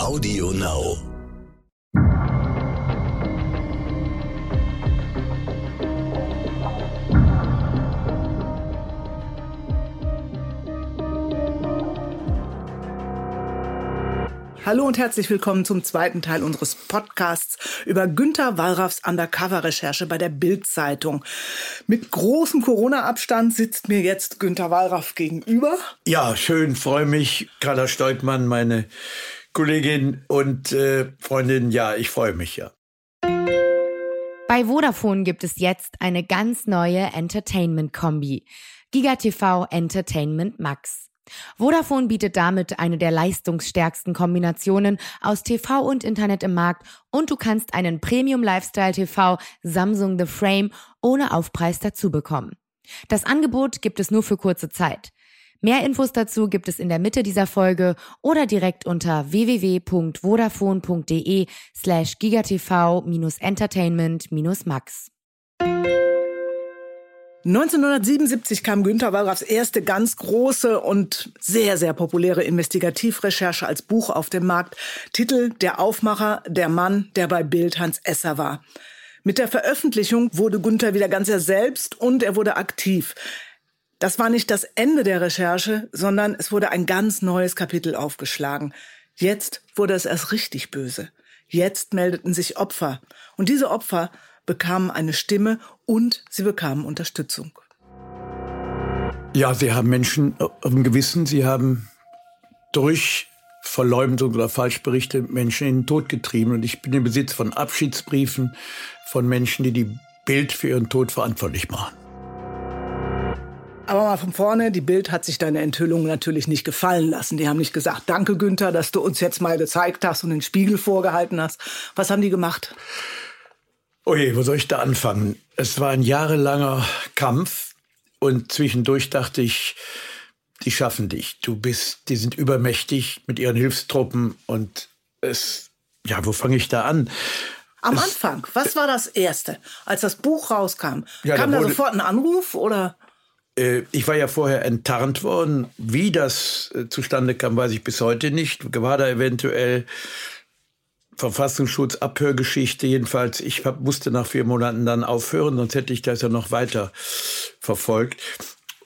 Audio Now. Hallo und herzlich willkommen zum zweiten Teil unseres Podcasts über Günter Wallraffs Undercover-Recherche bei der Bild-Zeitung. Mit großem Corona-Abstand sitzt mir jetzt Günter Wallraff gegenüber. Ja, schön, freue mich. Carla Steutmann, meine Kollegin und äh, Freundin. Ja, ich freue mich, ja. Bei Vodafone gibt es jetzt eine ganz neue Entertainment-Kombi. GigaTV Entertainment Max. Vodafone bietet damit eine der leistungsstärksten Kombinationen aus TV und Internet im Markt und du kannst einen Premium Lifestyle TV Samsung The Frame ohne Aufpreis dazu bekommen. Das Angebot gibt es nur für kurze Zeit. Mehr Infos dazu gibt es in der Mitte dieser Folge oder direkt unter www.vodafone.de slash gigatv-entertainment-max. 1977 kam Günter Wallraffs erste ganz große und sehr, sehr populäre Investigativrecherche als Buch auf den Markt. Titel Der Aufmacher, der Mann, der bei Bild Hans Esser war. Mit der Veröffentlichung wurde Günther wieder ganz er selbst und er wurde aktiv. Das war nicht das Ende der Recherche, sondern es wurde ein ganz neues Kapitel aufgeschlagen. Jetzt wurde es erst richtig böse. Jetzt meldeten sich Opfer. Und diese Opfer bekamen eine Stimme und sie bekamen Unterstützung. Ja, sie haben Menschen auf dem Gewissen, sie haben durch Verleumdung oder Falschberichte Menschen in den Tod getrieben. Und ich bin im Besitz von Abschiedsbriefen von Menschen, die die Bild für ihren Tod verantwortlich machen. Aber mal von vorne, die Bild hat sich deine Enthüllung natürlich nicht gefallen lassen. Die haben nicht gesagt, danke Günther, dass du uns jetzt mal gezeigt hast und den Spiegel vorgehalten hast. Was haben die gemacht? Oje, wo soll ich da anfangen? Es war ein jahrelanger Kampf und zwischendurch dachte ich, die schaffen dich. Du bist, die sind übermächtig mit ihren Hilfstruppen und es, ja, wo fange ich da an? Am es, Anfang, was war das Erste, als das Buch rauskam? Ja, Kam da, wurde, da sofort ein Anruf oder? Äh, ich war ja vorher enttarnt worden. Wie das äh, zustande kam, weiß ich bis heute nicht. War da eventuell Verfassungsschutz, Abhörgeschichte. Jedenfalls, ich hab, musste nach vier Monaten dann aufhören, sonst hätte ich das ja noch weiter verfolgt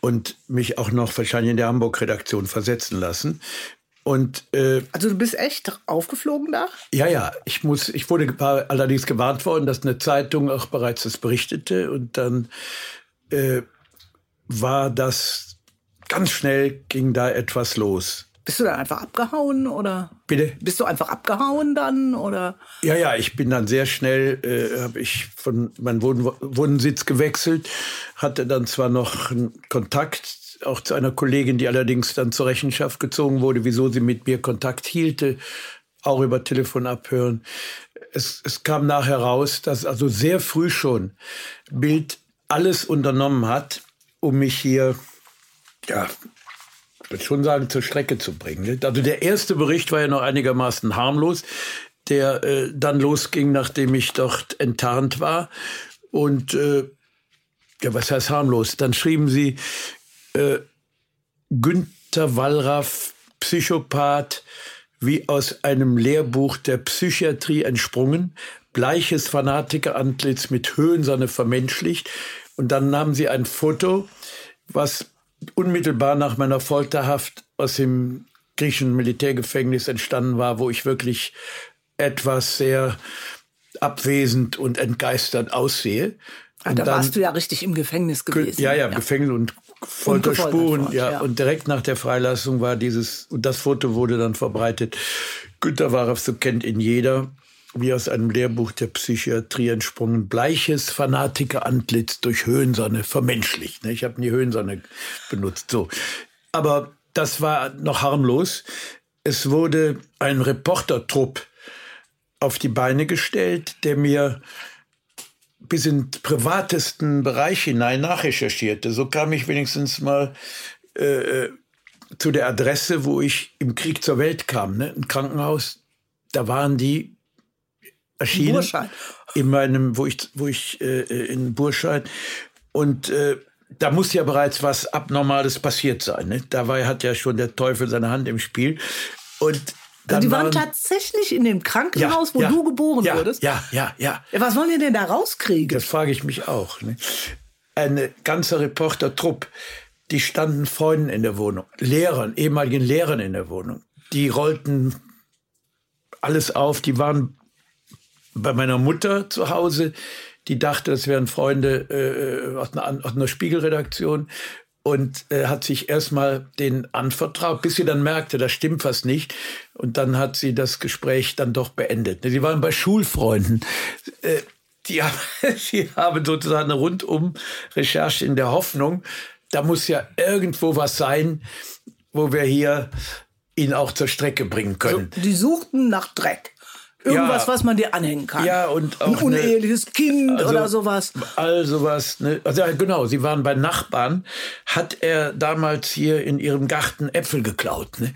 und mich auch noch wahrscheinlich in der Hamburg-Redaktion versetzen lassen. Und, äh, also du bist echt aufgeflogen da? Ja, ja. Ich muss, ich wurde allerdings gewarnt worden, dass eine Zeitung auch bereits das berichtete und dann äh, war das ganz schnell ging da etwas los. Bist du dann einfach abgehauen oder? Bitte? Bist du einfach abgehauen dann oder? Ja, ja, ich bin dann sehr schnell, äh, habe ich von meinem Wohn Wohnsitz gewechselt, hatte dann zwar noch einen Kontakt auch zu einer Kollegin, die allerdings dann zur Rechenschaft gezogen wurde, wieso sie mit mir Kontakt hielte, auch über Telefon abhören. Es, es kam nachher raus, dass also sehr früh schon Bild alles unternommen hat, um mich hier ja, ich würde schon sagen, zur Strecke zu bringen. Also der erste Bericht war ja noch einigermaßen harmlos, der äh, dann losging, nachdem ich dort enttarnt war. Und äh, ja, was heißt harmlos? Dann schrieben sie äh, Günther Wallraff, Psychopath, wie aus einem Lehrbuch der Psychiatrie entsprungen, bleiches Fanatikerantlitz mit Höhensonne vermenschlicht. Und dann nahmen sie ein Foto, was unmittelbar nach meiner Folterhaft aus dem griechischen Militärgefängnis entstanden war, wo ich wirklich etwas sehr abwesend und entgeistert aussehe. Ah, da dann, warst du ja richtig im Gefängnis gewesen. Ja, ja, ja. Gefängnis und Folterspuren. Ja, ja, und direkt nach der Freilassung war dieses, und das Foto wurde dann verbreitet. Günter Warow, so kennt ihn jeder wie aus einem Lehrbuch der Psychiatrie entsprungen, bleiches Fanatikerantlitz durch Höhensonne vermenschlicht. Ne? Ich habe nie Höhensonne benutzt. So. Aber das war noch harmlos. Es wurde ein Reportertrupp auf die Beine gestellt, der mir bis in den privatesten Bereich hinein nachrecherchierte. So kam ich wenigstens mal äh, zu der Adresse, wo ich im Krieg zur Welt kam, ne? ein Krankenhaus. Da waren die erschienen. Burscheid. In meinem, wo ich, wo ich äh, in Burscheid. Und äh, da muss ja bereits was Abnormales passiert sein. Ne? Dabei hat ja schon der Teufel seine Hand im Spiel. Und Also die waren, waren, tatsächlich in dem Krankenhaus, ja, wo ja, du geboren ja, wurdest? Ja, ja, ja. Was wollen die denn da rauskriegen? Das frage ich mich auch. Ne? Eine ganze Reportertrupp, die standen Freunden in der Wohnung, Lehrern, ehemaligen Lehrern in der Wohnung. Die rollten alles auf. Die waren bei meiner Mutter zu Hause. Die dachte, das wären Freunde äh, aus, einer, aus einer Spiegelredaktion und äh, hat sich erstmal den anvertraut, bis sie dann merkte, da stimmt was nicht. Und dann hat sie das Gespräch dann doch beendet. Sie waren bei Schulfreunden. Äh, die, haben, die haben sozusagen eine rundum Recherche in der Hoffnung, da muss ja irgendwo was sein, wo wir hier ihn auch zur Strecke bringen können. Also, die suchten nach Dreck. Irgendwas, ja, was man dir anhängen kann. Ja, und auch ein uneheliches ne, Kind also, oder sowas. All sowas. Ne? Also ja, genau, sie waren bei Nachbarn. Hat er damals hier in ihrem Garten Äpfel geklaut. Ne?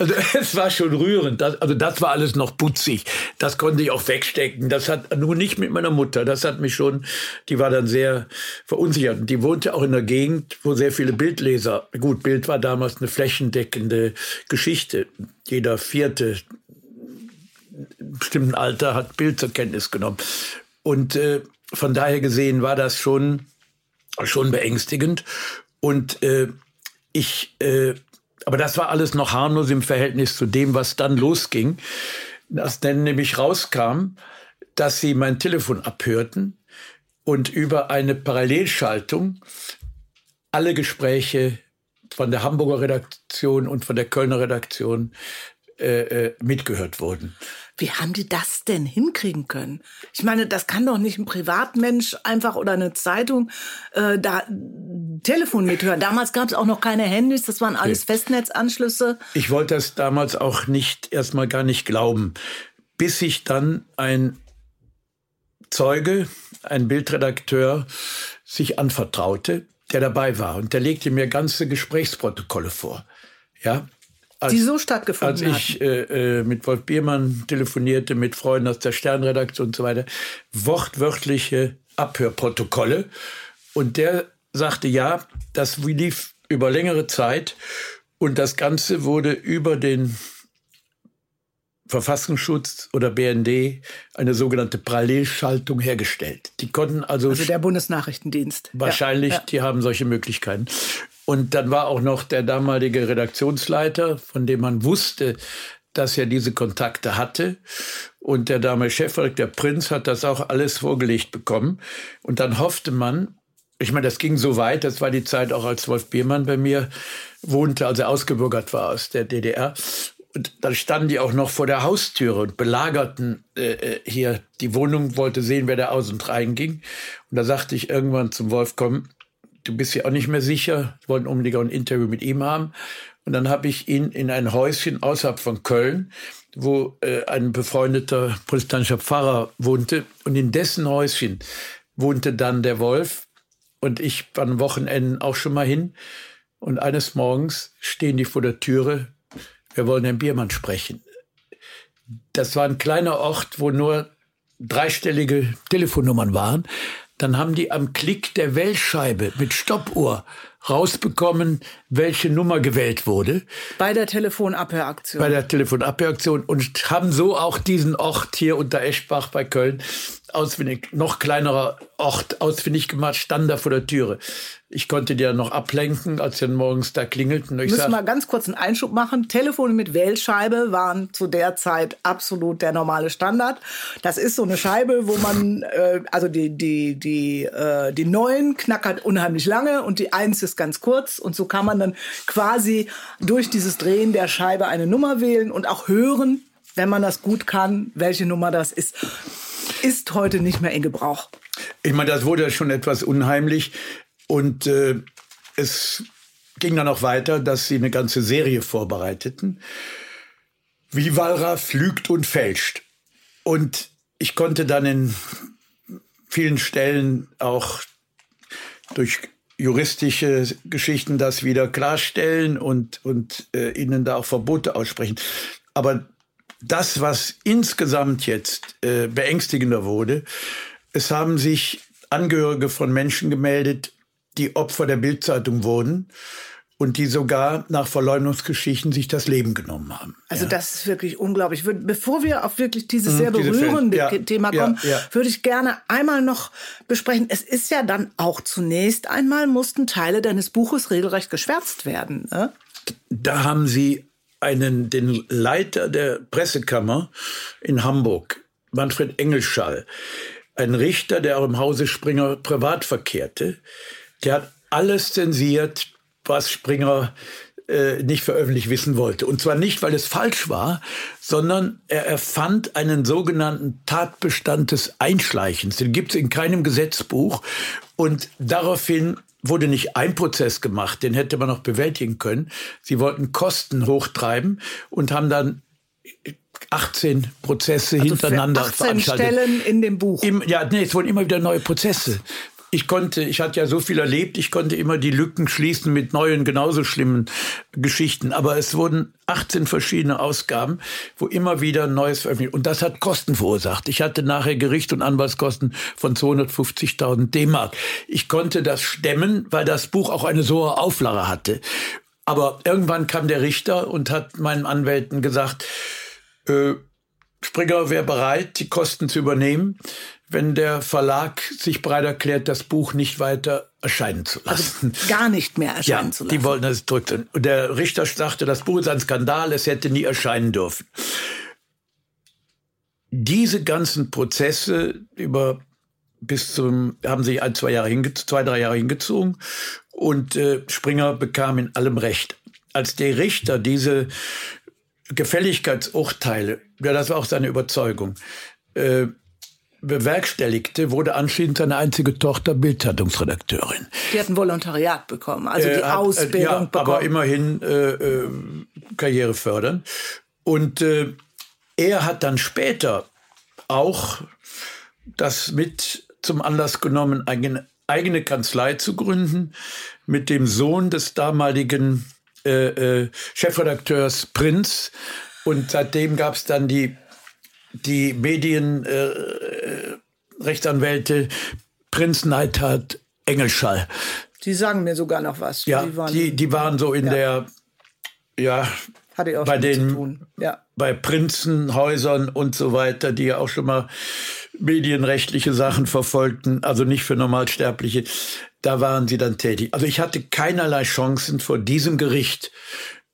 Also es war schon rührend. Das, also das war alles noch putzig. Das konnte ich auch wegstecken. Das hat nur nicht mit meiner Mutter. Das hat mich schon, die war dann sehr verunsichert. Und die wohnte auch in einer Gegend, wo sehr viele Bildleser, gut, Bild war damals eine flächendeckende Geschichte. Jeder vierte bestimmten Alter hat Bild zur Kenntnis genommen. Und äh, von daher gesehen war das schon, schon beängstigend. Und äh, ich, äh, aber das war alles noch harmlos im Verhältnis zu dem, was dann losging. Dass dann nämlich rauskam, dass sie mein Telefon abhörten und über eine Parallelschaltung alle Gespräche von der Hamburger Redaktion und von der Kölner Redaktion äh, äh mitgehört wurden. Wie haben die das denn hinkriegen können? Ich meine, das kann doch nicht ein Privatmensch einfach oder eine Zeitung äh, da Telefon mithören. Damals gab es auch noch keine Handys, das waren alles okay. Festnetzanschlüsse. Ich wollte das damals auch nicht erstmal gar nicht glauben, bis sich dann ein Zeuge, ein Bildredakteur, sich anvertraute, der dabei war und der legte mir ganze Gesprächsprotokolle vor. Ja, als, die so stattgefunden haben. Als ich äh, äh, mit Wolf Biermann telefonierte, mit Freunden aus der Sternredaktion und so weiter, wortwörtliche Abhörprotokolle. Und der sagte, ja, das lief über längere Zeit und das Ganze wurde über den Verfassungsschutz oder BND eine sogenannte Parallelschaltung hergestellt. Die konnten also. Also der Bundesnachrichtendienst. Wahrscheinlich, ja, ja. die haben solche Möglichkeiten. Und dann war auch noch der damalige Redaktionsleiter, von dem man wusste, dass er diese Kontakte hatte. Und der damalige Chefredakteur Prinz hat das auch alles vorgelegt bekommen. Und dann hoffte man, ich meine, das ging so weit, das war die Zeit auch, als Wolf Biermann bei mir wohnte, als er ausgebürgert war aus der DDR. Und dann standen die auch noch vor der Haustüre und belagerten äh, äh, hier die Wohnung, wollte sehen, wer da aus und rein ging. Und da sagte ich irgendwann zum Wolf, komm, du bist ja auch nicht mehr sicher, wollten unbedingt auch ein Interview mit ihm haben. Und dann habe ich ihn in ein Häuschen außerhalb von Köln, wo äh, ein befreundeter protestantischer Pfarrer wohnte. Und in dessen Häuschen wohnte dann der Wolf. Und ich war an Wochenenden auch schon mal hin. Und eines Morgens stehen die vor der Türe. Wir wollen Herrn Biermann sprechen. Das war ein kleiner Ort, wo nur dreistellige Telefonnummern waren dann haben die am Klick der Wählscheibe mit Stoppuhr rausbekommen, welche Nummer gewählt wurde. Bei der Telefonabhöraktion. Bei der Telefonabhöraktion und haben so auch diesen Ort hier unter Eschbach bei Köln ausfindig, noch kleinerer Ort ausfindig gemacht, stand da vor der Türe. Ich konnte die dann noch ablenken, als dann morgens da klingelten. Ich müssen mal ganz kurz einen Einschub machen. Telefone mit Wählscheibe waren zu der Zeit absolut der normale Standard. Das ist so eine Scheibe, wo man, äh, also die, die, die, äh, die neuen knackert unheimlich lange und die eins ist ganz kurz. Und so kann man dann quasi durch dieses Drehen der Scheibe eine Nummer wählen und auch hören, wenn man das gut kann, welche Nummer das ist. Ist heute nicht mehr in Gebrauch. Ich meine, das wurde schon etwas unheimlich. Und äh, es ging dann auch weiter, dass sie eine ganze Serie vorbereiteten. Wie Wallraff lügt und fälscht. Und ich konnte dann in vielen Stellen auch durch juristische Geschichten das wieder klarstellen und, und äh, ihnen da auch Verbote aussprechen. Aber das, was insgesamt jetzt äh, beängstigender wurde, es haben sich Angehörige von Menschen gemeldet, die Opfer der Bildzeitung wurden und die sogar nach Verleumdungsgeschichten sich das Leben genommen haben. Also ja. das ist wirklich unglaublich. Bevor wir auf wirklich dieses mhm, sehr berührende diese ja, Thema kommen, ja, würde ich gerne einmal noch besprechen. Es ist ja dann auch zunächst einmal mussten Teile deines Buches regelrecht geschwärzt werden. Ne? Da haben sie einen, den Leiter der Pressekammer in Hamburg, Manfred Engelschall, ein Richter, der auch im Hause Springer privat verkehrte, der hat alles zensiert, was Springer äh, nicht veröffentlicht wissen wollte. Und zwar nicht, weil es falsch war, sondern er erfand einen sogenannten Tatbestand des Einschleichens. Den gibt es in keinem Gesetzbuch. Und daraufhin wurde nicht ein Prozess gemacht, den hätte man noch bewältigen können. Sie wollten Kosten hochtreiben und haben dann 18 Prozesse also hintereinander 18 veranstaltet. Stellen in dem Buch. Im, ja, nee, es wurden immer wieder neue Prozesse. Ich konnte, ich hatte ja so viel erlebt, ich konnte immer die Lücken schließen mit neuen, genauso schlimmen Geschichten. Aber es wurden 18 verschiedene Ausgaben, wo immer wieder Neues veröffentlicht. Und das hat Kosten verursacht. Ich hatte nachher Gericht und Anwaltskosten von 250.000 D-Mark. Ich konnte das stemmen, weil das Buch auch eine so hohe Auflage hatte. Aber irgendwann kam der Richter und hat meinen Anwälten gesagt, äh, Springer wäre bereit, die Kosten zu übernehmen, wenn der Verlag sich bereit erklärt, das Buch nicht weiter erscheinen zu also lassen. Also gar nicht mehr erscheinen ja, zu lassen. Die wollten das drücken. Und der Richter sagte, das Buch ist ein Skandal, es hätte nie erscheinen dürfen. Diese ganzen Prozesse über bis zum haben sich ein, zwei Jahre hingezogen, zwei, drei Jahre hingezogen und äh, Springer bekam in allem Recht. Als der Richter diese Gefälligkeitsurteile, ja, das war auch seine Überzeugung, äh, bewerkstelligte, wurde anschließend seine einzige Tochter Bildzeitungsredakteurin. Die hat ein Volontariat bekommen, also die äh, Ausbildung ja, bekommen. Aber immerhin äh, äh, Karriere fördern. Und äh, er hat dann später auch das mit zum Anlass genommen, eine eigene Kanzlei zu gründen mit dem Sohn des damaligen äh, äh, Chefredakteurs Prinz. Und seitdem gab es dann die, die Medienrechtsanwälte äh, Prinz Neidhardt Engelschall. Die sagen mir sogar noch was. Ja, die waren, die, die waren so in ja. der, ja, Hatte ich auch bei den, ja. bei Prinzenhäusern und so weiter, die ja auch schon mal medienrechtliche Sachen verfolgten, also nicht für Normalsterbliche da waren sie dann tätig. Also ich hatte keinerlei Chancen vor diesem Gericht.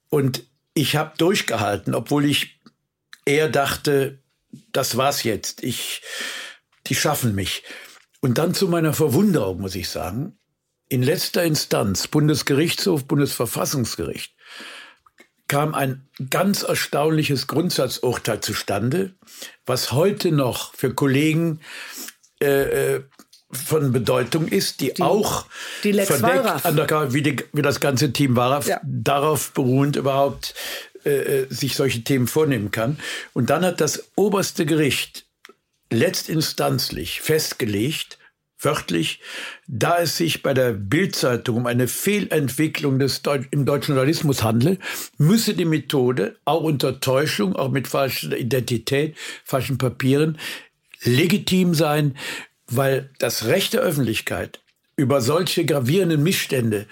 Und ich habe durchgehalten, obwohl ich eher dachte, das war's jetzt. Ich, die schaffen mich. Und dann zu meiner Verwunderung, muss ich sagen, in letzter Instanz, Bundesgerichtshof, Bundesverfassungsgericht, kam ein ganz erstaunliches Grundsatzurteil zustande, was heute noch für Kollegen äh, äh von Bedeutung ist, die, die auch die verdeckt, undercover, wie, die, wie das ganze Team war, ja. darauf beruhend überhaupt äh, äh, sich solche Themen vornehmen kann. Und dann hat das oberste Gericht letztinstanzlich festgelegt, wörtlich, da es sich bei der Bildzeitung um eine Fehlentwicklung des Deu im deutschen Journalismus handle, müsse die Methode auch unter Täuschung, auch mit falscher Identität, falschen Papieren legitim sein, weil das Recht der Öffentlichkeit über solche gravierenden Missstände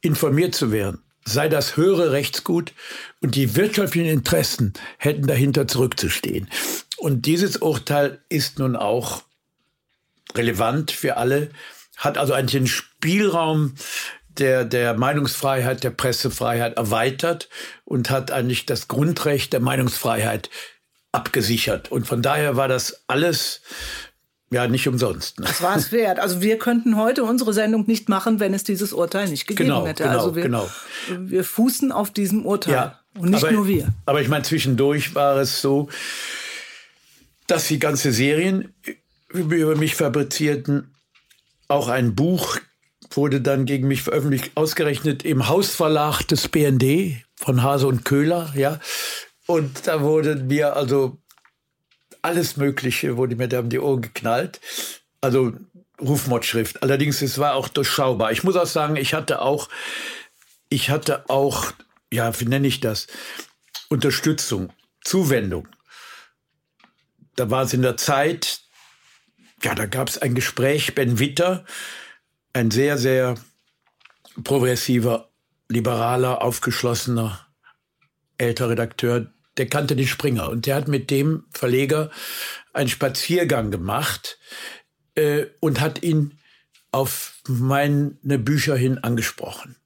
informiert zu werden, sei das höhere Rechtsgut und die wirtschaftlichen Interessen hätten dahinter zurückzustehen. Und dieses Urteil ist nun auch relevant für alle, hat also eigentlich den Spielraum der, der Meinungsfreiheit, der Pressefreiheit erweitert und hat eigentlich das Grundrecht der Meinungsfreiheit abgesichert. Und von daher war das alles ja, nicht umsonst. Ne? Das war es wert. Also wir könnten heute unsere Sendung nicht machen, wenn es dieses Urteil nicht gegeben genau, hätte. Genau, also wir, genau. wir fußen auf diesem Urteil. Ja, und nicht aber, nur wir. Aber ich meine, zwischendurch war es so, dass die ganze Serien über mich fabrizierten. Auch ein Buch wurde dann gegen mich veröffentlicht, ausgerechnet im Hausverlag des BND von Hase und Köhler, ja. Und da wurde mir also alles Mögliche wurde mir da um die Ohren geknallt. Also Rufmordschrift. Allerdings, es war auch durchschaubar. Ich muss auch sagen, ich hatte auch, ich hatte auch, ja, wie nenne ich das? Unterstützung, Zuwendung. Da war es in der Zeit, ja, da gab es ein Gespräch, Ben Witter, ein sehr, sehr progressiver liberaler, aufgeschlossener, älterer Redakteur, der kannte den Springer und der hat mit dem Verleger einen Spaziergang gemacht äh, und hat ihn auf meine Bücher hin angesprochen.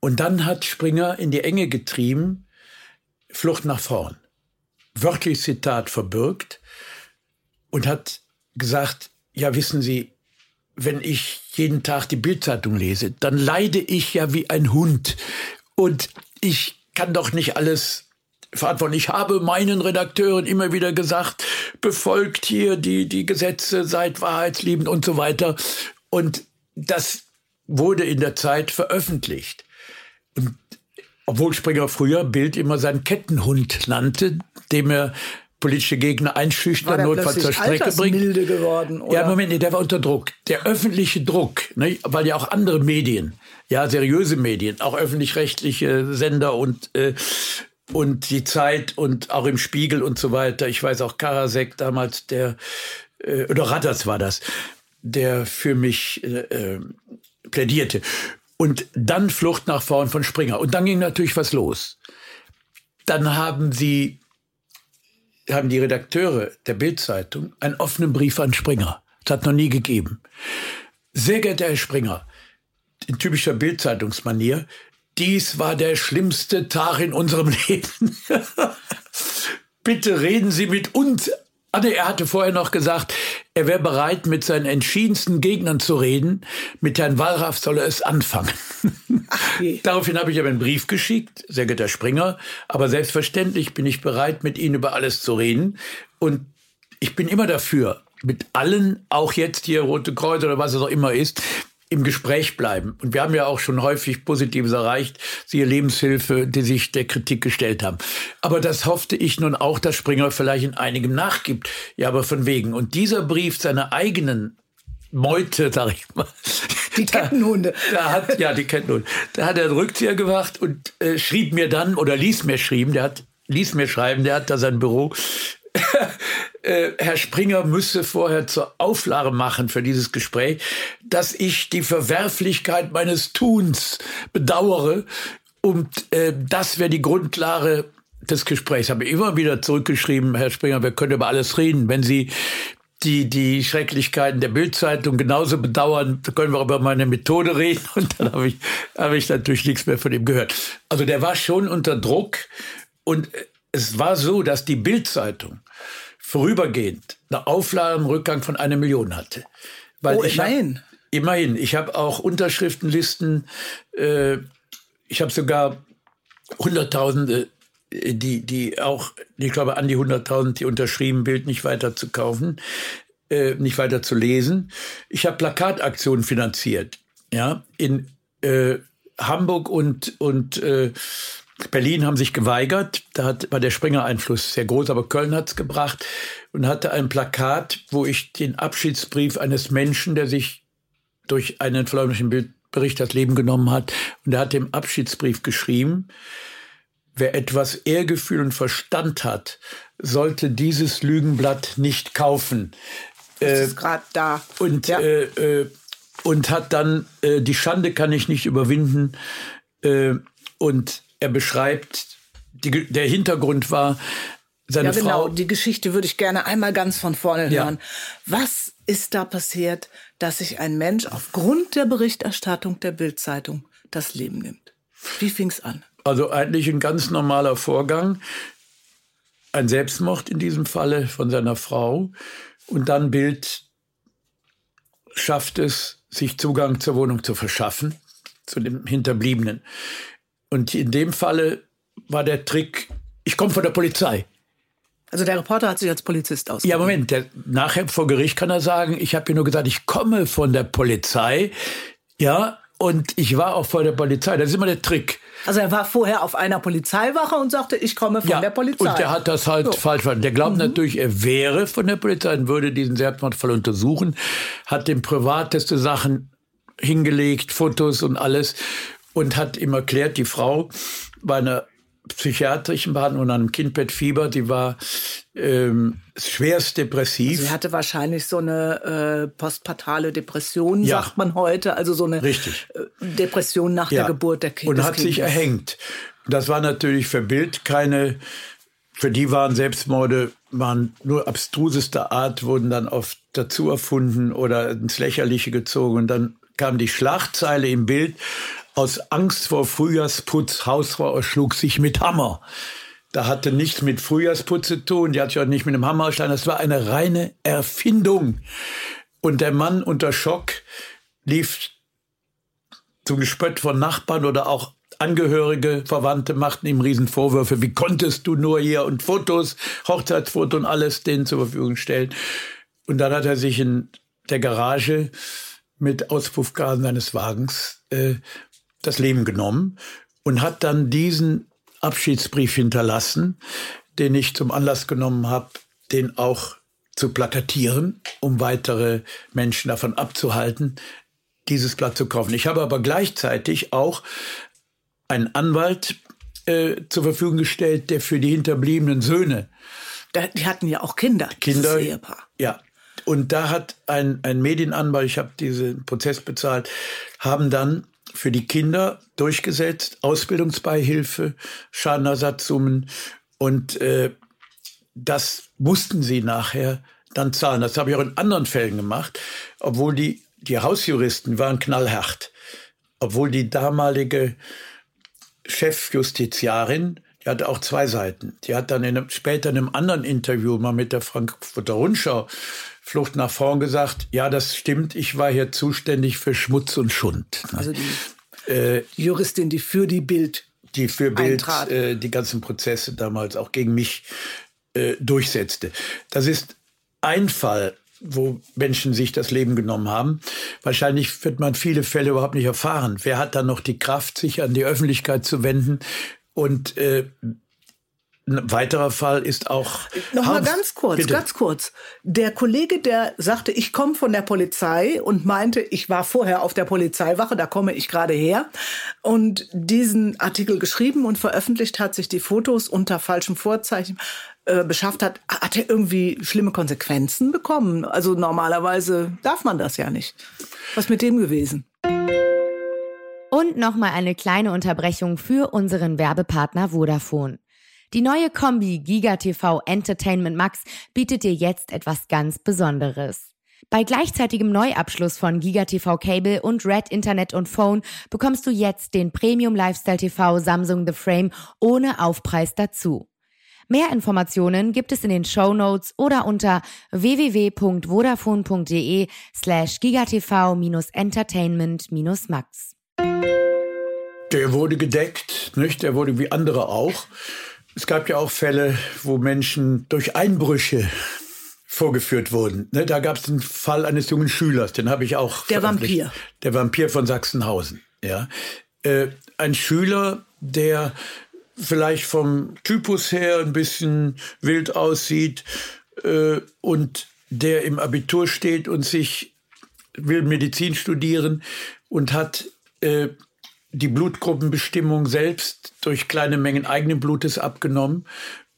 Und dann hat Springer in die Enge getrieben, Flucht nach vorn. Wörtlich Zitat verbürgt und hat gesagt, ja wissen Sie, wenn ich jeden Tag die Bildzeitung lese, dann leide ich ja wie ein Hund. Und ich kann doch nicht alles verantworten. Ich habe meinen Redakteuren immer wieder gesagt, befolgt hier die, die Gesetze, seid wahrheitsliebend und so weiter. Und das wurde in der Zeit veröffentlicht. Und obwohl Springer früher Bild immer seinen Kettenhund nannte, dem er politische Gegner einschüchtern, notfalls zur Strecke bringen. geworden, oder? Ja, Moment, nee, der war unter Druck. Der öffentliche Druck, ne, weil ja auch andere Medien, ja, seriöse Medien, auch öffentlich-rechtliche Sender und äh, und die Zeit und auch im Spiegel und so weiter. Ich weiß auch Karasek damals, der äh, oder Ratters war das, der für mich äh, äh, plädierte. Und dann Flucht nach vorn von Springer. Und dann ging natürlich was los. Dann haben sie haben die Redakteure der Bildzeitung einen offenen Brief an Springer. Das hat noch nie gegeben. Sehr geehrter Herr Springer, in typischer Bildzeitungsmanier, dies war der schlimmste Tag in unserem Leben. Bitte reden Sie mit uns. Ah, er hatte vorher noch gesagt, er wäre bereit, mit seinen entschiedensten Gegnern zu reden. Mit Herrn Wallraff solle es anfangen. Daraufhin habe ich aber einen Brief geschickt, sehr geehrter Springer. Aber selbstverständlich bin ich bereit, mit Ihnen über alles zu reden. Und ich bin immer dafür, mit allen, auch jetzt hier Rote Kreuz oder was es auch immer ist, im Gespräch bleiben. Und wir haben ja auch schon häufig Positives erreicht, siehe Lebenshilfe, die sich der Kritik gestellt haben. Aber das hoffte ich nun auch, dass Springer vielleicht in einigem nachgibt. Ja, aber von wegen. Und dieser Brief seiner eigenen Meute, sag ich mal. Die Kettenhunde. Da, da hat, ja, die Kettenhunde. Da hat er einen Rückzieher gemacht und äh, schrieb mir dann, oder ließ mir schreiben, der hat, ließ mir schreiben, der hat da sein Büro, Herr Springer müsse vorher zur Auflage machen für dieses Gespräch, dass ich die Verwerflichkeit meines Tuns bedauere und äh, das wäre die Grundlage des Gesprächs. Habe ich immer wieder zurückgeschrieben, Herr Springer, wir können über alles reden. Wenn Sie die, die Schrecklichkeiten der Bildzeitung genauso bedauern, können wir über meine Methode reden. Und dann habe ich, habe ich natürlich nichts mehr von ihm gehört. Also der war schon unter Druck und es war so, dass die Bildzeitung vorübergehend eine Auflage im Rückgang von einer Million hatte. Weil oh, immerhin. Hab, immerhin. Ich habe auch Unterschriftenlisten. Äh, ich habe sogar Hunderttausende, äh, die, die auch, ich glaube, an die Hunderttausend, die unterschrieben, Bild nicht weiter zu kaufen, äh, nicht weiter zu lesen. Ich habe Plakataktionen finanziert. Ja, in äh, Hamburg und, und äh, Berlin haben sich geweigert. Da hat, war der Springer-Einfluss sehr groß, aber Köln hat es gebracht und hatte ein Plakat, wo ich den Abschiedsbrief eines Menschen, der sich durch einen verleumdlichen Bericht das Leben genommen hat, und er hat dem Abschiedsbrief geschrieben, wer etwas Ehrgefühl und Verstand hat, sollte dieses Lügenblatt nicht kaufen. Das äh, ist gerade da. Und, ja. äh, äh, und hat dann, äh, die Schande kann ich nicht überwinden. Äh, und er beschreibt, die, der Hintergrund war, seine ja, genau. Frau. Die Geschichte würde ich gerne einmal ganz von vorne hören. Ja. Was ist da passiert, dass sich ein Mensch aufgrund der Berichterstattung der Bildzeitung das Leben nimmt? Wie fing es an? Also eigentlich ein ganz normaler Vorgang. Ein Selbstmord in diesem Falle von seiner Frau. Und dann Bild schafft es, sich Zugang zur Wohnung zu verschaffen, zu dem Hinterbliebenen. Und in dem Falle war der Trick, ich komme von der Polizei. Also der Reporter hat sich als Polizist ausgegeben. Ja, Moment, der, nachher vor Gericht kann er sagen, ich habe hier nur gesagt, ich komme von der Polizei. Ja, und ich war auch vor der Polizei. Das ist immer der Trick. Also er war vorher auf einer Polizeiwache und sagte, ich komme von ja, der Polizei. Und der hat das halt so. falsch verstanden. Der glaubt mhm. natürlich, er wäre von der Polizei und würde diesen Selbstmordfall untersuchen, hat dem privateste Sachen hingelegt, Fotos und alles und hat ihm erklärt, die Frau war eine psychiatrischen Behandlung und einem Kindbettfieber. Die war ähm, schwerst depressiv. Also sie hatte wahrscheinlich so eine äh, postpartale Depression, ja. sagt man heute. Also so eine Richtig. Äh, Depression nach ja. der Geburt der Kinder. Und hat sich erhängt. Das war natürlich für Bild keine, für die waren Selbstmorde, waren nur abstrusester Art, wurden dann oft dazu erfunden oder ins Lächerliche gezogen. Und dann kam die Schlagzeile im Bild, aus Angst vor Frühjahrsputz, Hausfrau erschlug sich mit Hammer. Da hatte nichts mit Frühjahrsputz zu tun, die hat sich auch nicht mit einem Hammer erschlagen, das war eine reine Erfindung. Und der Mann unter Schock lief zum Gespött von Nachbarn oder auch Angehörige, Verwandte machten ihm Riesenvorwürfe. Wie konntest du nur hier und Fotos, Hochzeitsfoto und alles denen zur Verfügung stellen? Und dann hat er sich in der Garage mit Auspuffgasen seines Wagens äh, das Leben genommen und hat dann diesen Abschiedsbrief hinterlassen, den ich zum Anlass genommen habe, den auch zu plakatieren, um weitere Menschen davon abzuhalten, dieses Blatt zu kaufen. Ich habe aber gleichzeitig auch einen Anwalt äh, zur Verfügung gestellt, der für die hinterbliebenen Söhne. Die hatten ja auch Kinder, Kinder, Ehepaar. Ja. Und da hat ein, ein Medienanwalt, ich habe diesen Prozess bezahlt, haben dann für die Kinder durchgesetzt, Ausbildungsbeihilfe, Schadenersatzsummen und äh, das mussten sie nachher dann zahlen. Das habe ich auch in anderen Fällen gemacht, obwohl die, die Hausjuristen waren knallhart. Obwohl die damalige Chefjustiziarin, die hatte auch zwei Seiten. Die hat dann in einem, später in einem anderen Interview mal mit der Frankfurter Rundschau Flucht nach vorn gesagt, ja, das stimmt, ich war hier zuständig für Schmutz und Schund. Also die, äh, die Juristin, die für die Bild die für Bild äh, die ganzen Prozesse damals auch gegen mich äh, durchsetzte. Das ist ein Fall, wo Menschen sich das Leben genommen haben. Wahrscheinlich wird man viele Fälle überhaupt nicht erfahren. Wer hat dann noch die Kraft, sich an die Öffentlichkeit zu wenden und äh, ein weiterer Fall ist auch. Noch mal ganz kurz, Bitte. ganz kurz. Der Kollege, der sagte, ich komme von der Polizei und meinte, ich war vorher auf der Polizeiwache, da komme ich gerade her. Und diesen Artikel geschrieben und veröffentlicht hat, sich die Fotos unter falschem Vorzeichen äh, beschafft hat, hat er irgendwie schlimme Konsequenzen bekommen. Also normalerweise darf man das ja nicht. Was mit dem gewesen? Und nochmal eine kleine Unterbrechung für unseren Werbepartner Vodafone. Die neue Kombi Giga TV Entertainment Max bietet dir jetzt etwas ganz Besonderes. Bei gleichzeitigem Neuabschluss von Giga TV Cable und Red Internet und Phone bekommst du jetzt den Premium Lifestyle TV Samsung The Frame ohne Aufpreis dazu. Mehr Informationen gibt es in den Show Notes oder unter www.vodafone.de slash gigatv-entertainment-max. Der wurde gedeckt, nicht? Der wurde wie andere auch. Es gab ja auch Fälle, wo Menschen durch Einbrüche vorgeführt wurden. Ne, da gab es einen Fall eines jungen Schülers, den habe ich auch. Der Vampir. Der Vampir von Sachsenhausen. Ja, äh, ein Schüler, der vielleicht vom Typus her ein bisschen wild aussieht äh, und der im Abitur steht und sich will Medizin studieren und hat äh, die Blutgruppenbestimmung selbst durch kleine Mengen eigenen Blutes abgenommen.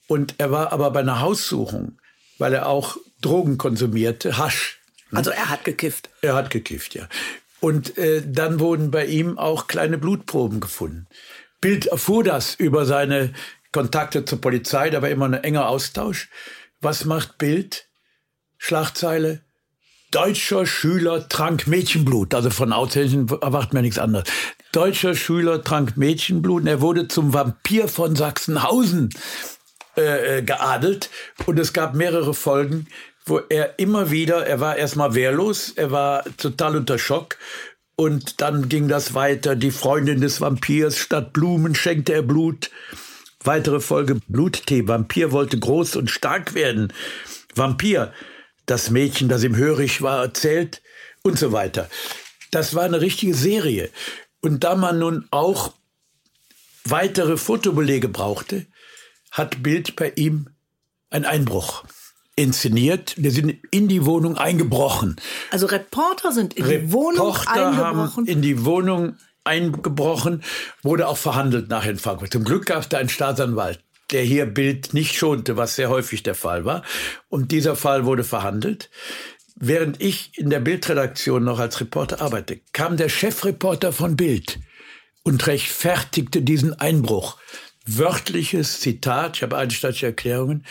Und er war aber bei einer Haussuchung, weil er auch Drogen konsumierte, Hasch. Also er hat gekifft. Er hat gekifft, ja. Und äh, dann wurden bei ihm auch kleine Blutproben gefunden. Bild erfuhr das über seine Kontakte zur Polizei, da war immer ein enger Austausch. Was macht Bild? Schlagzeile, deutscher Schüler trank Mädchenblut. Also von Ausländischen erwartet man nichts anderes. Deutscher Schüler trank Mädchenblut. Und er wurde zum Vampir von Sachsenhausen äh, äh, geadelt. Und es gab mehrere Folgen, wo er immer wieder, er war erstmal wehrlos, er war total unter Schock. Und dann ging das weiter. Die Freundin des Vampirs, statt Blumen schenkte er Blut. Weitere Folge Bluttee. Vampir wollte groß und stark werden. Vampir das Mädchen, das ihm hörig war, erzählt und so weiter. Das war eine richtige Serie. Und da man nun auch weitere Fotobelege brauchte, hat Bild bei ihm einen Einbruch inszeniert. Wir sind in die Wohnung eingebrochen. Also Reporter sind in Reporter die Wohnung eingebrochen. Haben in die Wohnung eingebrochen, wurde auch verhandelt nachher in Frankfurt. Zum Glück gab es da einen Staatsanwalt, der hier Bild nicht schonte, was sehr häufig der Fall war. Und dieser Fall wurde verhandelt. Während ich in der Bildredaktion noch als Reporter arbeitete, kam der Chefreporter von Bild und rechtfertigte diesen Einbruch. Wörtliches Zitat, ich habe einsteinsche Erklärungen.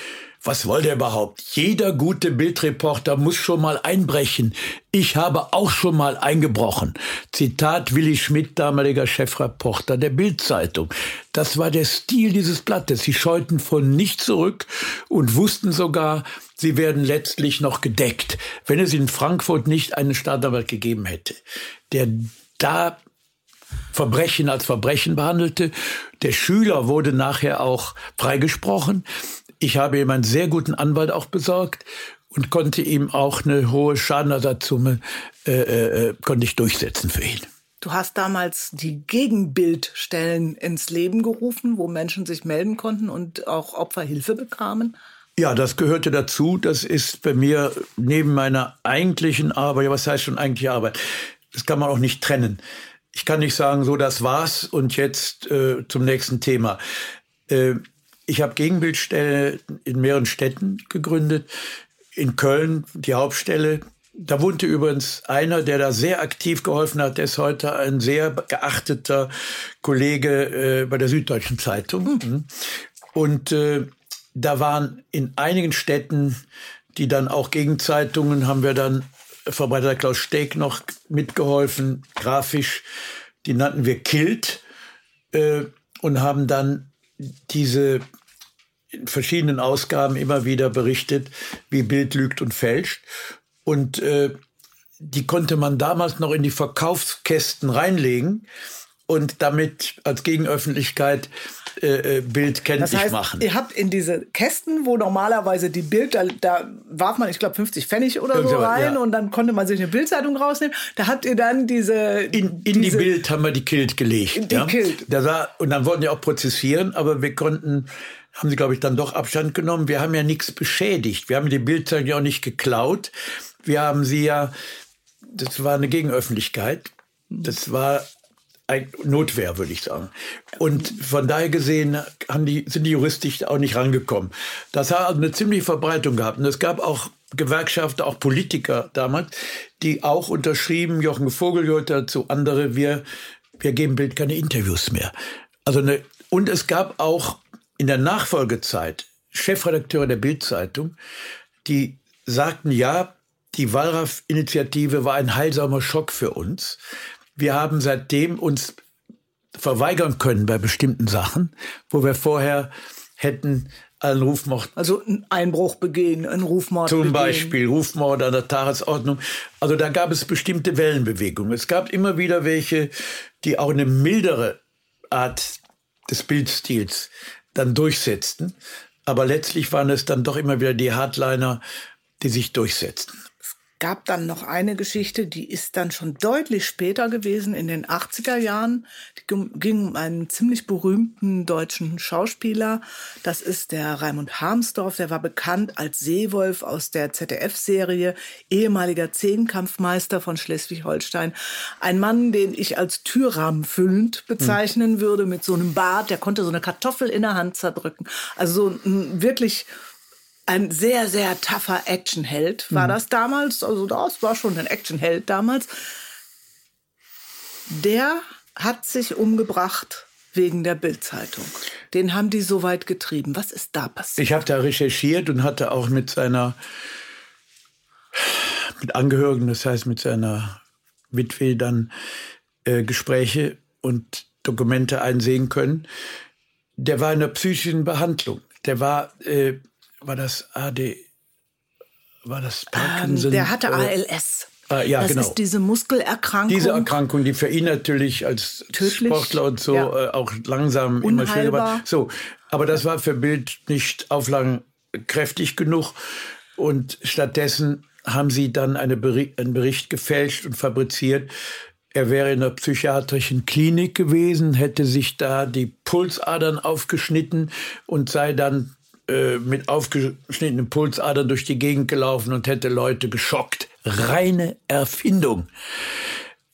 Was wollte er überhaupt? Jeder gute Bildreporter muss schon mal einbrechen. Ich habe auch schon mal eingebrochen. Zitat Willi Schmidt, damaliger Chefreporter der Bildzeitung. Das war der Stil dieses Blattes. Sie scheuten von nicht zurück und wussten sogar, sie werden letztlich noch gedeckt, wenn es in Frankfurt nicht einen Staatsanwalt gegeben hätte, der da Verbrechen als Verbrechen behandelte. Der Schüler wurde nachher auch freigesprochen. Ich habe ihm einen sehr guten Anwalt auch besorgt und konnte ihm auch eine hohe Schadenersatzsumme äh, äh, äh, konnte ich durchsetzen für ihn. Du hast damals die Gegenbildstellen ins Leben gerufen, wo Menschen sich melden konnten und auch Opfer Hilfe bekamen. Ja, das gehörte dazu. Das ist bei mir neben meiner eigentlichen Arbeit, was heißt schon eigentliche Arbeit? Das kann man auch nicht trennen. Ich kann nicht sagen, so, das war's und jetzt äh, zum nächsten Thema. Äh, ich habe Gegenbildstelle in mehreren Städten gegründet. In Köln die Hauptstelle. Da wohnte übrigens einer, der da sehr aktiv geholfen hat. Der ist heute ein sehr geachteter Kollege äh, bei der Süddeutschen Zeitung. Mhm. Und äh, da waren in einigen Städten, die dann auch Gegenzeitungen, haben wir dann Verbreiter Klaus Steg noch mitgeholfen, grafisch. Die nannten wir Kilt äh, und haben dann diese in verschiedenen Ausgaben immer wieder berichtet, wie Bild lügt und fälscht. Und äh, die konnte man damals noch in die Verkaufskästen reinlegen und damit als Gegenöffentlichkeit äh, äh Bild kenntlich das heißt, machen. Ihr habt in diese Kästen, wo normalerweise die Bild, da, da warf man, ich glaube, 50 Pfennig oder Irgendwo, so rein ja. und dann konnte man sich eine Bildzeitung rausnehmen. Da habt ihr dann diese. In, in diese, die Bild haben wir die Kilt gelegt. Die ja? Kilt. Da war, und dann wollten wir auch prozessieren, aber wir konnten haben sie, glaube ich, dann doch Abstand genommen. Wir haben ja nichts beschädigt. Wir haben die Bildzeitung ja auch nicht geklaut. Wir haben sie ja, das war eine Gegenöffentlichkeit. Das war ein Notwehr, würde ich sagen. Und von daher gesehen die, sind die juristisch auch nicht rangekommen. Das hat also eine ziemliche Verbreitung gehabt. Und es gab auch Gewerkschafter, auch Politiker damals, die auch unterschrieben, Jochen Vogel gehört dazu, andere, wir, wir geben Bild keine Interviews mehr. Also eine, und es gab auch in der Nachfolgezeit Chefredakteure der Bildzeitung, die sagten, ja, die Wallraff-Initiative war ein heilsamer Schock für uns. Wir haben seitdem uns verweigern können bei bestimmten Sachen, wo wir vorher hätten einen Rufmord. Also einen Einbruch begehen, einen Rufmord Zum begehen. Beispiel Rufmord an der Tagesordnung. Also da gab es bestimmte Wellenbewegungen. Es gab immer wieder welche, die auch eine mildere Art des Bildstils dann durchsetzten. Aber letztlich waren es dann doch immer wieder die Hardliner, die sich durchsetzten gab dann noch eine Geschichte, die ist dann schon deutlich später gewesen, in den 80er Jahren. Die ging um einen ziemlich berühmten deutschen Schauspieler. Das ist der Raimund Harmsdorf. Der war bekannt als Seewolf aus der ZDF-Serie, ehemaliger Zehnkampfmeister von Schleswig-Holstein. Ein Mann, den ich als Türrahmen füllend bezeichnen hm. würde, mit so einem Bart. Der konnte so eine Kartoffel in der Hand zerdrücken. Also so ein wirklich ein sehr, sehr tougher Actionheld war mhm. das damals. Also das war schon ein Actionheld damals. Der hat sich umgebracht wegen der Bildzeitung. Den haben die so weit getrieben. Was ist da passiert? Ich habe da recherchiert und hatte auch mit seiner mit Angehörigen, das heißt mit seiner Witwe dann äh, Gespräche und Dokumente einsehen können. Der war in der psychischen Behandlung. Der war äh, war das AD, war das Parkinson? Ähm, der hatte ALS. Ah, ja, das genau. ist diese Muskelerkrankung. Diese Erkrankung, die für ihn natürlich als Tödlich, Sportler und so ja. äh, auch langsam Unheilbar. immer schwerer war. So, aber das war für Bild nicht auflagenkräftig genug. Und stattdessen haben sie dann eine Bericht, einen Bericht gefälscht und fabriziert. Er wäre in einer psychiatrischen Klinik gewesen, hätte sich da die Pulsadern aufgeschnitten und sei dann äh, mit aufgeschnittenen Pulsadern durch die Gegend gelaufen und hätte Leute geschockt. Reine Erfindung.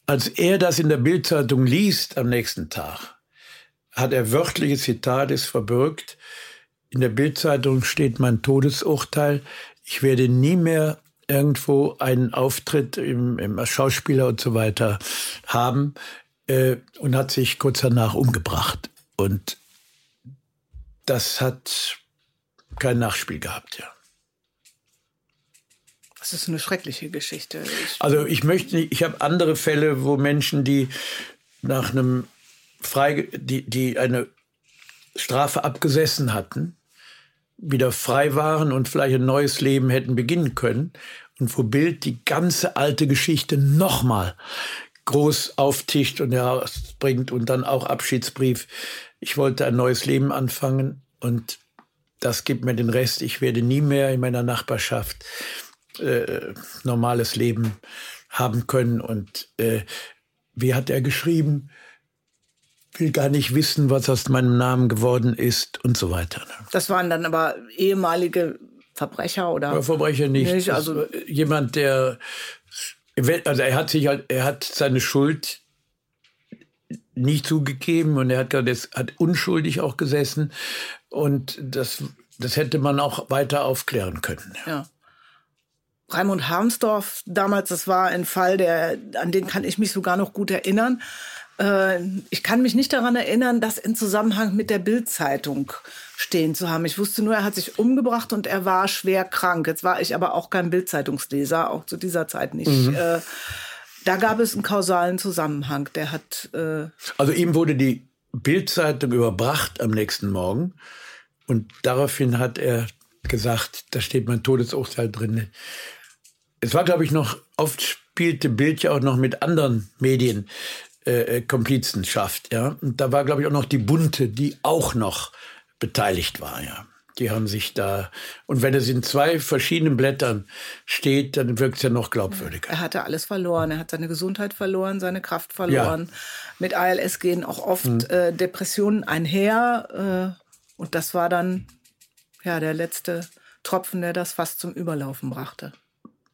als er das in der Bildzeitung liest am nächsten Tag, hat er wörtliches Zitat, verbürgt. In der Bildzeitung steht mein Todesurteil. Ich werde nie mehr irgendwo einen Auftritt im, im Schauspieler und so weiter haben äh, und hat sich kurz danach umgebracht. Und das hat kein Nachspiel gehabt, ja. Das ist eine schreckliche Geschichte. Ich also ich möchte nicht, ich habe andere Fälle, wo Menschen, die nach einem frei, die, die eine Strafe abgesessen hatten, wieder frei waren und vielleicht ein neues Leben hätten beginnen können und wo Bild die ganze alte Geschichte nochmal groß auftischt und herausbringt und dann auch Abschiedsbrief. Ich wollte ein neues Leben anfangen und das gibt mir den Rest. Ich werde nie mehr in meiner Nachbarschaft äh, normales Leben haben können. Und äh, wie hat er geschrieben? Will gar nicht wissen, was aus meinem Namen geworden ist und so weiter. Ne? Das waren dann aber ehemalige Verbrecher oder? Ja, Verbrecher nicht. nicht also jemand, der also er hat sich halt, er hat seine Schuld nicht zugegeben und er hat, das hat unschuldig auch gesessen und das, das hätte man auch weiter aufklären können. Ja. Raimund Harmsdorf damals, das war ein Fall, der, an den kann ich mich sogar noch gut erinnern. Äh, ich kann mich nicht daran erinnern, das in Zusammenhang mit der Bildzeitung stehen zu haben. Ich wusste nur, er hat sich umgebracht und er war schwer krank. Jetzt war ich aber auch kein Bildzeitungsleser, auch zu dieser Zeit nicht. Mhm. Äh, da gab es einen kausalen Zusammenhang. Der hat. Äh also ihm wurde die Bildzeitung überbracht am nächsten Morgen und daraufhin hat er gesagt, da steht mein Todesurteil drin es war, glaube ich, noch, oft spielte Bild ja auch noch mit anderen Medien äh, äh, Komplizenschaft, ja. Und da war, glaube ich, auch noch die Bunte, die auch noch beteiligt war, ja. Die haben sich da, und wenn es in zwei verschiedenen Blättern steht, dann wirkt es ja noch glaubwürdiger. Er hatte alles verloren. Er hat seine Gesundheit verloren, seine Kraft verloren. Ja. Mit ALS gehen auch oft hm. äh, Depressionen einher. Äh, und das war dann ja der letzte Tropfen, der das fast zum Überlaufen brachte.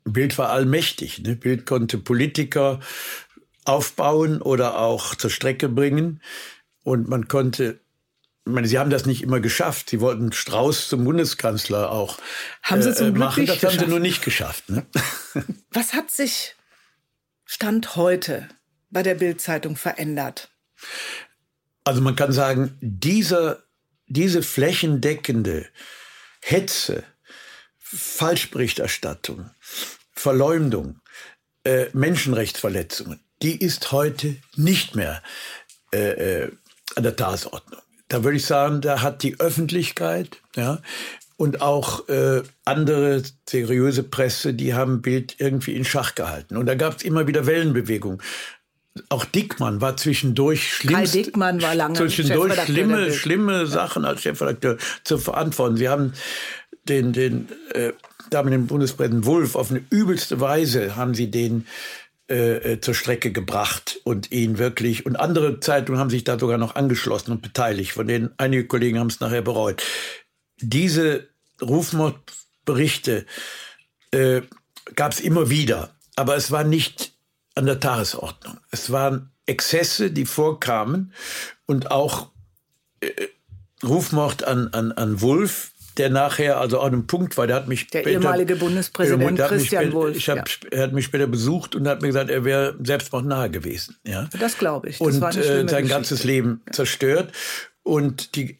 Bild war allmächtig. Ne? Bild konnte Politiker aufbauen oder auch zur Strecke bringen. Und man konnte, ich meine, sie haben das nicht immer geschafft. Sie wollten Strauß zum Bundeskanzler auch haben sie zum äh, Glück machen. Das geschafft. haben sie nur nicht geschafft. Ne? Was hat sich Stand heute bei der Bildzeitung verändert? Also man kann sagen, dieser, diese flächendeckende Hetze, Falschberichterstattung, Verleumdung, äh, Menschenrechtsverletzungen, die ist heute nicht mehr äh, äh, an der Tagesordnung. Da würde ich sagen, da hat die Öffentlichkeit ja, und auch äh, andere seriöse Presse, die haben Bild irgendwie in Schach gehalten. Und da gab es immer wieder Wellenbewegungen. Auch Dickmann war zwischendurch schlimm. Kai Dickmann war lange zwischendurch schlimme, schlimme Sachen als Chefredakteur zu verantworten. Sie haben den, den äh, da mit dem Bundespräsidenten Wulff auf eine übelste Weise haben sie den äh, äh, zur Strecke gebracht und ihn wirklich, und andere Zeitungen haben sich da sogar noch angeschlossen und beteiligt, von denen einige Kollegen haben es nachher bereut. Diese Rufmordberichte äh, gab es immer wieder, aber es war nicht an der Tagesordnung. Es waren Exzesse, die vorkamen und auch äh, Rufmord an, an, an Wulff der nachher also an einem Punkt war. Der hat mich der später, ehemalige Bundespräsident Christian später, Wulff. Ich hab, ja. Er hat mich später besucht und hat mir gesagt, er wäre Selbstmord nahe gewesen. Ja, das glaube ich. Das und äh, sein Geschichte. ganzes Leben ja. zerstört und die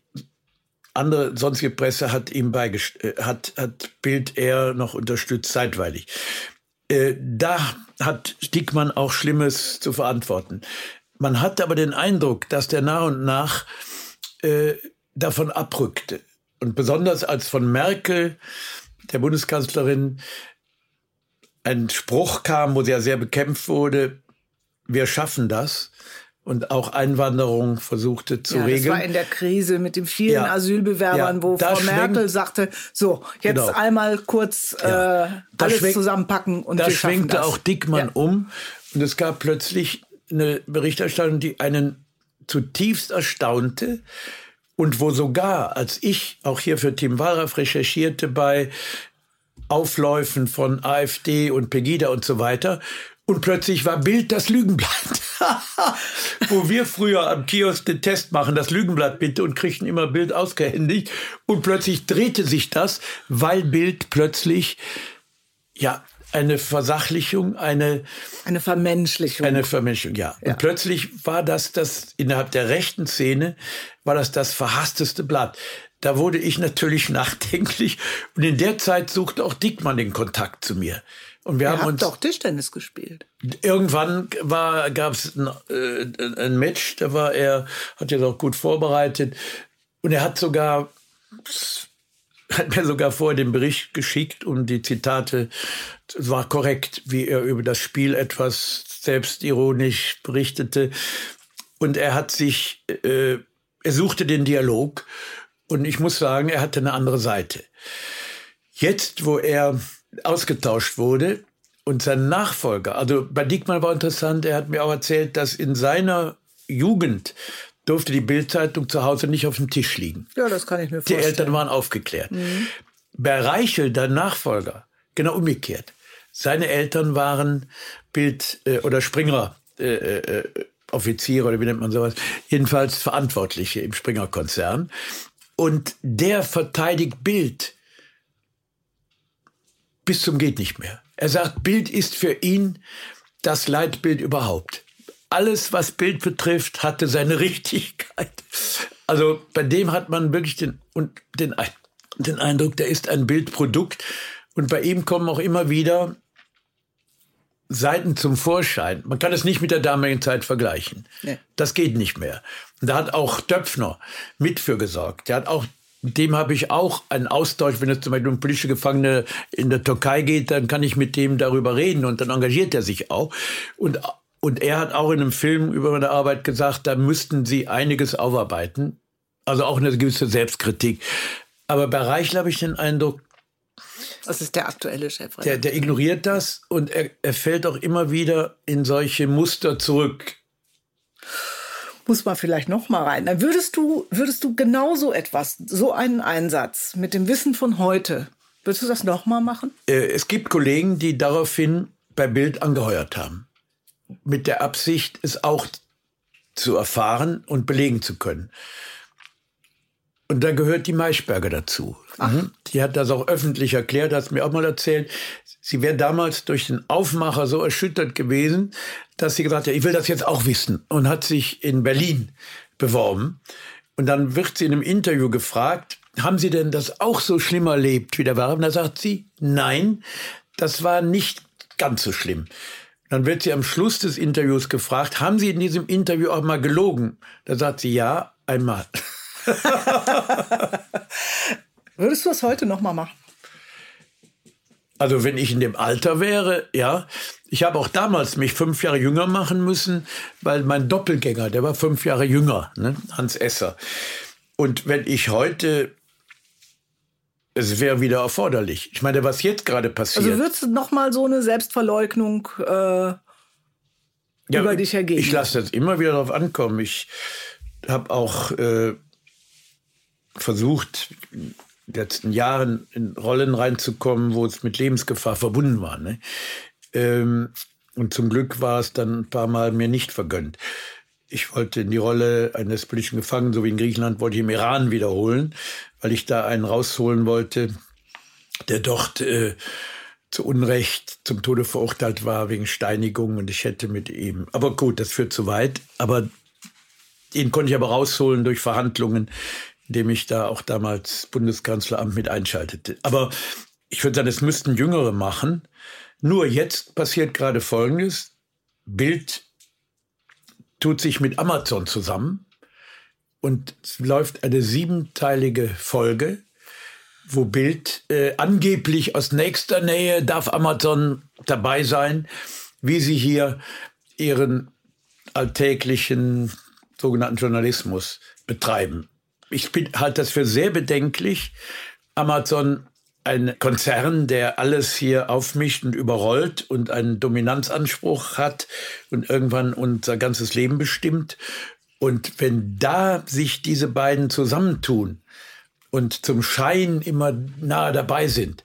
andere sonstige Presse hat ihm beigest äh, hat hat Bild eher noch unterstützt zeitweilig. Äh, da hat Dickmann auch Schlimmes zu verantworten. Man hat aber den Eindruck, dass der nach und nach äh, davon abrückte. Und besonders als von Merkel, der Bundeskanzlerin, ein Spruch kam, wo sie ja sehr bekämpft wurde, wir schaffen das und auch Einwanderung versuchte zu ja, regeln. Das war in der Krise mit den vielen ja, Asylbewerbern, ja, wo Frau Merkel sagte, so, jetzt genau. einmal kurz äh, alles zusammenpacken und da wir schwenkte das. auch Dickmann um und es gab plötzlich eine Berichterstattung, die einen zutiefst erstaunte, und wo sogar, als ich auch hier für Team Wallraff recherchierte bei Aufläufen von AfD und Pegida und so weiter, Und plötzlich war Bild das Lügenblatt. Wo wir früher am Kiosk den Test machen, das Lügenblatt bitte und kriegten immer Bild ausgehändigt. Und plötzlich drehte sich das, weil Bild plötzlich, ja, eine Versachlichung, eine eine Vermenschlichung. Eine Vermenschlichung, ja. ja. Und plötzlich war das das innerhalb der rechten Szene war das das verhassteste Blatt. Da wurde ich natürlich nachdenklich und in der Zeit suchte auch Dickmann den Kontakt zu mir. Und wir Ihr haben uns doch Tischtennis gespielt. Irgendwann war gab es ein, äh, ein Match, da war er hat jetzt auch gut vorbereitet und er hat sogar hat mir sogar vorher den Bericht geschickt und die Zitate es war korrekt, wie er über das Spiel etwas selbstironisch berichtete. Und er hat sich, äh, er suchte den Dialog. Und ich muss sagen, er hatte eine andere Seite. Jetzt, wo er ausgetauscht wurde und sein Nachfolger, also bei Diekmann war interessant, er hat mir auch erzählt, dass in seiner Jugend durfte die Bildzeitung zu Hause nicht auf dem Tisch liegen. Ja, das kann ich mir vorstellen. Die Eltern waren aufgeklärt. Mhm. Bei Reichel, der Nachfolger, genau umgekehrt. Seine Eltern waren Bild- äh, oder Springer. Äh, äh, Offiziere oder wie nennt man sowas, jedenfalls Verantwortliche im Springer-Konzern. Und der verteidigt Bild bis zum geht nicht mehr. Er sagt, Bild ist für ihn das Leitbild überhaupt. Alles, was Bild betrifft, hatte seine Richtigkeit. Also bei dem hat man wirklich den, und den, den Eindruck, der ist ein Bildprodukt. Und bei ihm kommen auch immer wieder Seiten zum Vorschein. Man kann es nicht mit der damaligen Zeit vergleichen. Nee. Das geht nicht mehr. Und da hat auch Döpfner mit für gesorgt. Der hat auch dem habe ich auch einen Austausch. Wenn es zum Beispiel um politische Gefangene in der Türkei geht, dann kann ich mit dem darüber reden und dann engagiert er sich auch. Und, und er hat auch in einem Film über meine Arbeit gesagt, da müssten sie einiges aufarbeiten. Also auch eine gewisse Selbstkritik. Aber bei Reichel habe ich den Eindruck, das ist der aktuelle Chef. Der, der ignoriert das und er, er fällt auch immer wieder in solche Muster zurück. Muss man vielleicht noch mal rein. Dann würdest du, würdest du genau so etwas, so einen Einsatz mit dem Wissen von heute, würdest du das noch mal machen? Äh, es gibt Kollegen, die daraufhin bei Bild angeheuert haben. Mit der Absicht, es auch zu erfahren und belegen zu können. Und da gehört die Maischberger dazu. Ach. Mhm. Die hat das auch öffentlich erklärt, hat mir auch mal erzählt. Sie wäre damals durch den Aufmacher so erschüttert gewesen, dass sie gesagt hat, ich will das jetzt auch wissen. Und hat sich in Berlin beworben. Und dann wird sie in einem Interview gefragt, haben Sie denn das auch so schlimm erlebt wie der war? Und da sagt sie, nein, das war nicht ganz so schlimm. Dann wird sie am Schluss des Interviews gefragt, haben Sie in diesem Interview auch mal gelogen? Da sagt sie, ja, einmal. Würdest du das heute noch mal machen? Also wenn ich in dem Alter wäre, ja. Ich habe auch damals mich fünf Jahre jünger machen müssen, weil mein Doppelgänger, der war fünf Jahre jünger, ne? Hans Esser. Und wenn ich heute, es wäre wieder erforderlich. Ich meine, was jetzt gerade passiert. Also würdest du noch mal so eine Selbstverleugnung äh, ja, über dich ergehen? Ich lasse das immer wieder darauf ankommen. Ich habe auch äh, versucht, in den letzten Jahren in Rollen reinzukommen, wo es mit Lebensgefahr verbunden war. Ne? Ähm, und zum Glück war es dann ein paar Mal mir nicht vergönnt. Ich wollte in die Rolle eines politischen Gefangenen, so wie in Griechenland, wollte ich im Iran wiederholen, weil ich da einen rausholen wollte, der dort äh, zu Unrecht zum Tode verurteilt war wegen Steinigung und ich hätte mit ihm. Aber gut, das führt zu weit. Aber ihn konnte ich aber rausholen durch Verhandlungen, indem ich da auch damals Bundeskanzleramt mit einschaltete. Aber ich würde sagen, es müssten Jüngere machen. Nur jetzt passiert gerade Folgendes. Bild tut sich mit Amazon zusammen und läuft eine siebenteilige Folge, wo Bild äh, angeblich aus nächster Nähe darf Amazon dabei sein, wie sie hier ihren alltäglichen sogenannten Journalismus betreiben ich halte das für sehr bedenklich. Amazon ein Konzern, der alles hier aufmischt und überrollt und einen Dominanzanspruch hat und irgendwann unser ganzes Leben bestimmt. Und wenn da sich diese beiden zusammentun und zum Schein immer nahe dabei sind,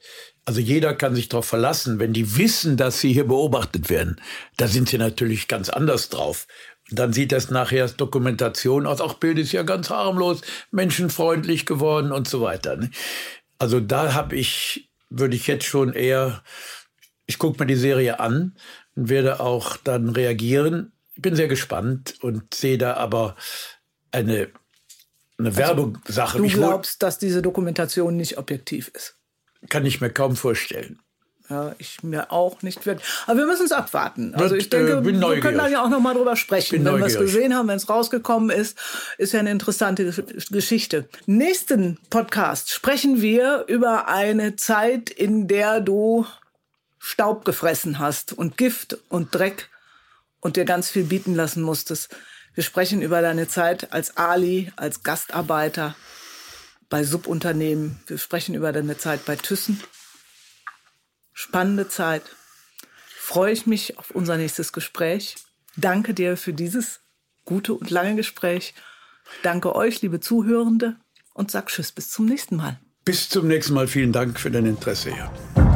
Also jeder kann sich darauf verlassen, wenn die wissen, dass sie hier beobachtet werden. Da sind sie natürlich ganz anders drauf. Dann sieht das nachher als Dokumentation aus. Auch Bild ist ja ganz harmlos, menschenfreundlich geworden und so weiter. Also da habe ich, würde ich jetzt schon eher, ich gucke mir die Serie an und werde auch dann reagieren. Ich bin sehr gespannt und sehe da aber eine, eine also, Werbesache. Du glaubst, dass diese Dokumentation nicht objektiv ist? kann ich mir kaum vorstellen. Ja, ich mir auch nicht. Aber wir müssen es abwarten. Also ich denke, äh, wir können da ja auch noch mal drüber sprechen. Wenn wir es gesehen haben, wenn es rausgekommen ist, ist ja eine interessante Geschichte. Nächsten Podcast sprechen wir über eine Zeit, in der du Staub gefressen hast und Gift und Dreck und dir ganz viel bieten lassen musstest. Wir sprechen über deine Zeit als Ali, als Gastarbeiter, bei Subunternehmen. Wir sprechen über deine Zeit bei Thyssen. Spannende Zeit. Freue ich mich auf unser nächstes Gespräch. Danke dir für dieses gute und lange Gespräch. Danke euch, liebe Zuhörende, und sag Tschüss bis zum nächsten Mal. Bis zum nächsten Mal. Vielen Dank für dein Interesse. Ja.